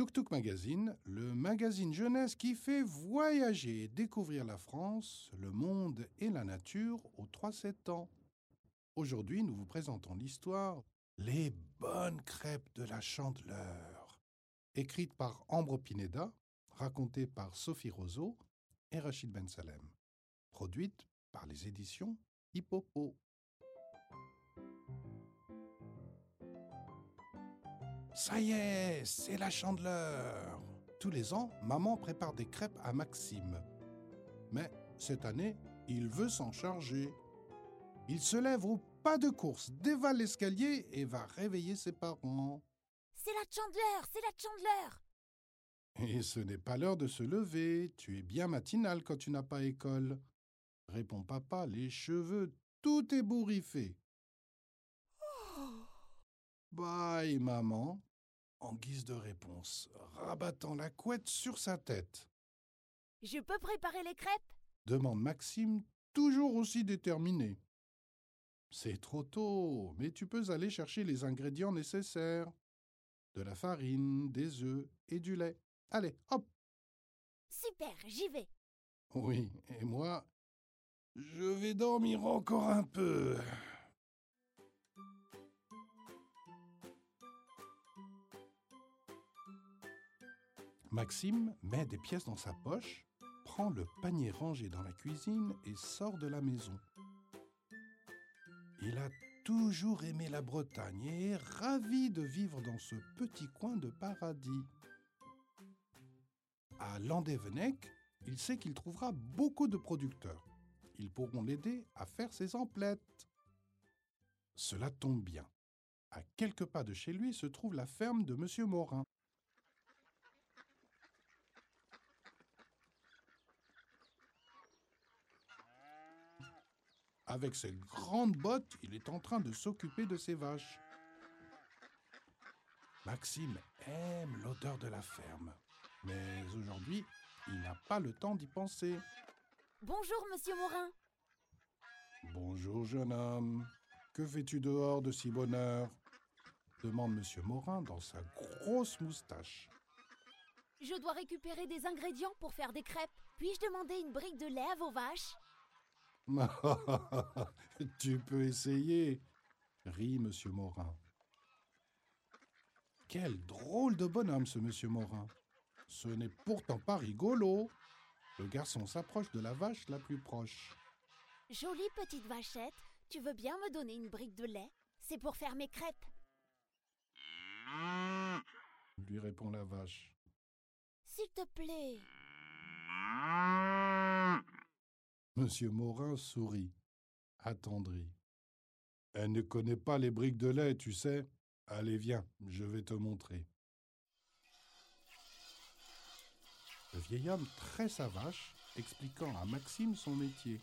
Tuk Tuk Magazine, le magazine jeunesse qui fait voyager et découvrir la France, le monde et la nature aux 3-7 ans. Aujourd'hui, nous vous présentons l'histoire Les bonnes crêpes de la Chandeleur, écrite par Ambre Pineda, racontée par Sophie Roseau et Rachid Ben Salem, produite par les éditions Hippopo. Ça y est, c'est la chandeleur. Tous les ans, maman prépare des crêpes à Maxime. Mais cette année, il veut s'en charger. Il se lève au pas de course, dévale l'escalier et va réveiller ses parents. C'est la chandeleur, c'est la chandeleur. Et ce n'est pas l'heure de se lever, tu es bien matinal quand tu n'as pas école. Répond papa, les cheveux tout ébouriffés. Bye, maman, en guise de réponse, rabattant la couette sur sa tête. Je peux préparer les crêpes? demande Maxime, toujours aussi déterminé. C'est trop tôt, mais tu peux aller chercher les ingrédients nécessaires. De la farine, des œufs et du lait. Allez, hop Super, j'y vais. Oui, et moi, je vais dormir encore un peu. Maxime met des pièces dans sa poche, prend le panier rangé dans la cuisine et sort de la maison. Il a toujours aimé la Bretagne et est ravi de vivre dans ce petit coin de paradis. À Landévenec, il sait qu'il trouvera beaucoup de producteurs. Ils pourront l'aider à faire ses emplettes. Cela tombe bien. À quelques pas de chez lui se trouve la ferme de Monsieur Morin. Avec ses grandes bottes, il est en train de s'occuper de ses vaches. Maxime aime l'odeur de la ferme, mais aujourd'hui, il n'a pas le temps d'y penser. Bonjour, monsieur Morin. Bonjour, jeune homme. Que fais-tu dehors de si bonne heure? Demande monsieur Morin dans sa grosse moustache. Je dois récupérer des ingrédients pour faire des crêpes. Puis-je demander une brique de lait à vos vaches? tu peux essayer, rit Monsieur Morin. Quel drôle de bonhomme ce Monsieur Morin. Ce n'est pourtant pas rigolo. Le garçon s'approche de la vache la plus proche. Jolie petite vachette, tu veux bien me donner une brique de lait? C'est pour faire mes crêpes. lui répond la vache. S'il te plaît. Monsieur Morin sourit, attendri. Elle ne connaît pas les briques de lait, tu sais. Allez, viens, je vais te montrer. Le vieil homme tresse sa vache, expliquant à Maxime son métier.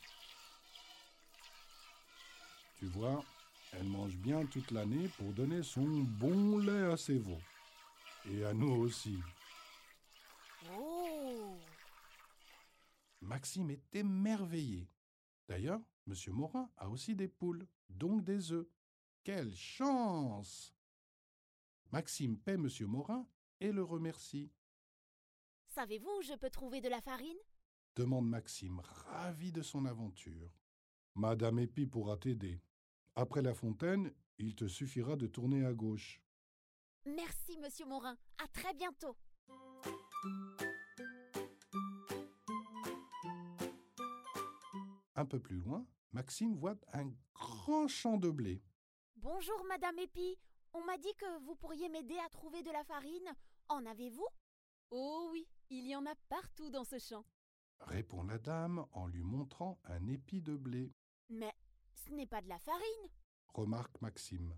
Tu vois, elle mange bien toute l'année pour donner son bon lait à ses veaux. Et à nous aussi. Oh Maxime est émerveillé. D'ailleurs, M. Morin a aussi des poules, donc des œufs. Quelle chance Maxime paie M. Morin et le remercie. Savez-vous où je peux trouver de la farine? Demande Maxime, ravi de son aventure. Madame Epi pourra t'aider. Après la fontaine, il te suffira de tourner à gauche. Merci, monsieur Morin. À très bientôt. Un peu plus loin, Maxime voit un grand champ de blé. Bonjour, Madame Epi. On m'a dit que vous pourriez m'aider à trouver de la farine. En avez-vous? Oh oui, il y en a partout dans ce champ. Répond la dame en lui montrant un épi de blé. Mais ce n'est pas de la farine. Remarque Maxime.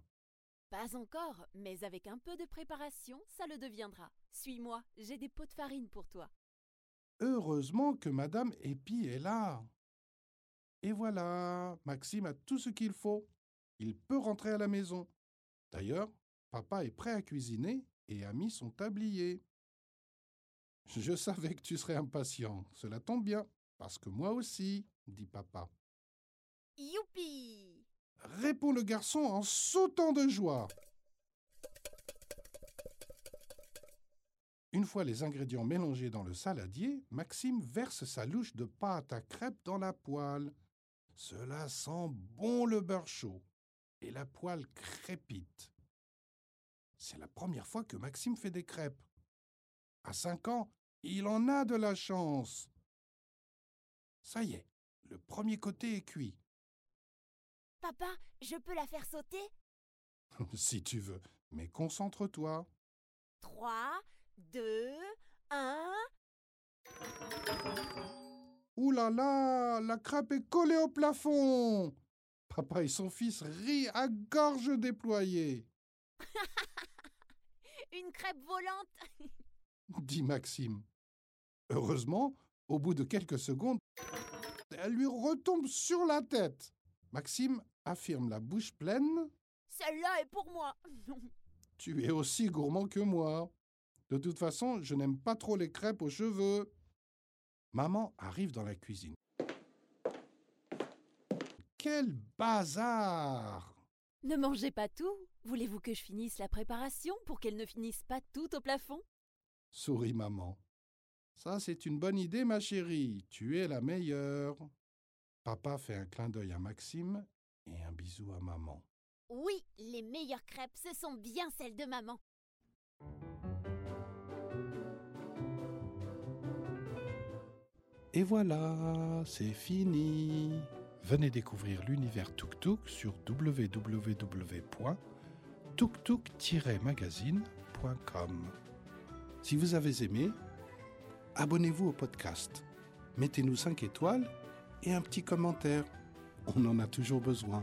Pas encore, mais avec un peu de préparation, ça le deviendra. Suis-moi, j'ai des pots de farine pour toi. Heureusement que Madame Épi est là. Et voilà, Maxime a tout ce qu'il faut. Il peut rentrer à la maison. D'ailleurs, papa est prêt à cuisiner et a mis son tablier. Je savais que tu serais impatient. Cela tombe bien, parce que moi aussi, dit papa. Youpi Répond le garçon en sautant de joie. Une fois les ingrédients mélangés dans le saladier, Maxime verse sa louche de pâte à crêpes dans la poêle. Cela sent bon le beurre chaud et la poêle crépite. C'est la première fois que Maxime fait des crêpes. À cinq ans, il en a de la chance. Ça y est, le premier côté est cuit. Papa, je peux la faire sauter? Si tu veux, mais concentre-toi. 3, 2, 1. Ouh là là, la crêpe est collée au plafond. Papa et son fils rient à gorge déployée. Une crêpe volante dit Maxime. Heureusement, au bout de quelques secondes, elle lui retombe sur la tête. Maxime affirme la bouche pleine. Celle-là est pour moi. tu es aussi gourmand que moi. De toute façon, je n'aime pas trop les crêpes aux cheveux. Maman arrive dans la cuisine. Quel bazar Ne mangez pas tout. Voulez-vous que je finisse la préparation pour qu'elle ne finisse pas tout au plafond? Sourit maman. Ça, c'est une bonne idée, ma chérie. Tu es la meilleure. Papa fait un clin d'œil à Maxime et un bisou à maman. Oui, les meilleures crêpes, ce sont bien celles de maman. Et voilà, c'est fini. Venez découvrir l'univers Tuk Tuk sur www.tuktuk-magazine.com. Si vous avez aimé, abonnez-vous au podcast. Mettez-nous 5 étoiles et un petit commentaire. On en a toujours besoin.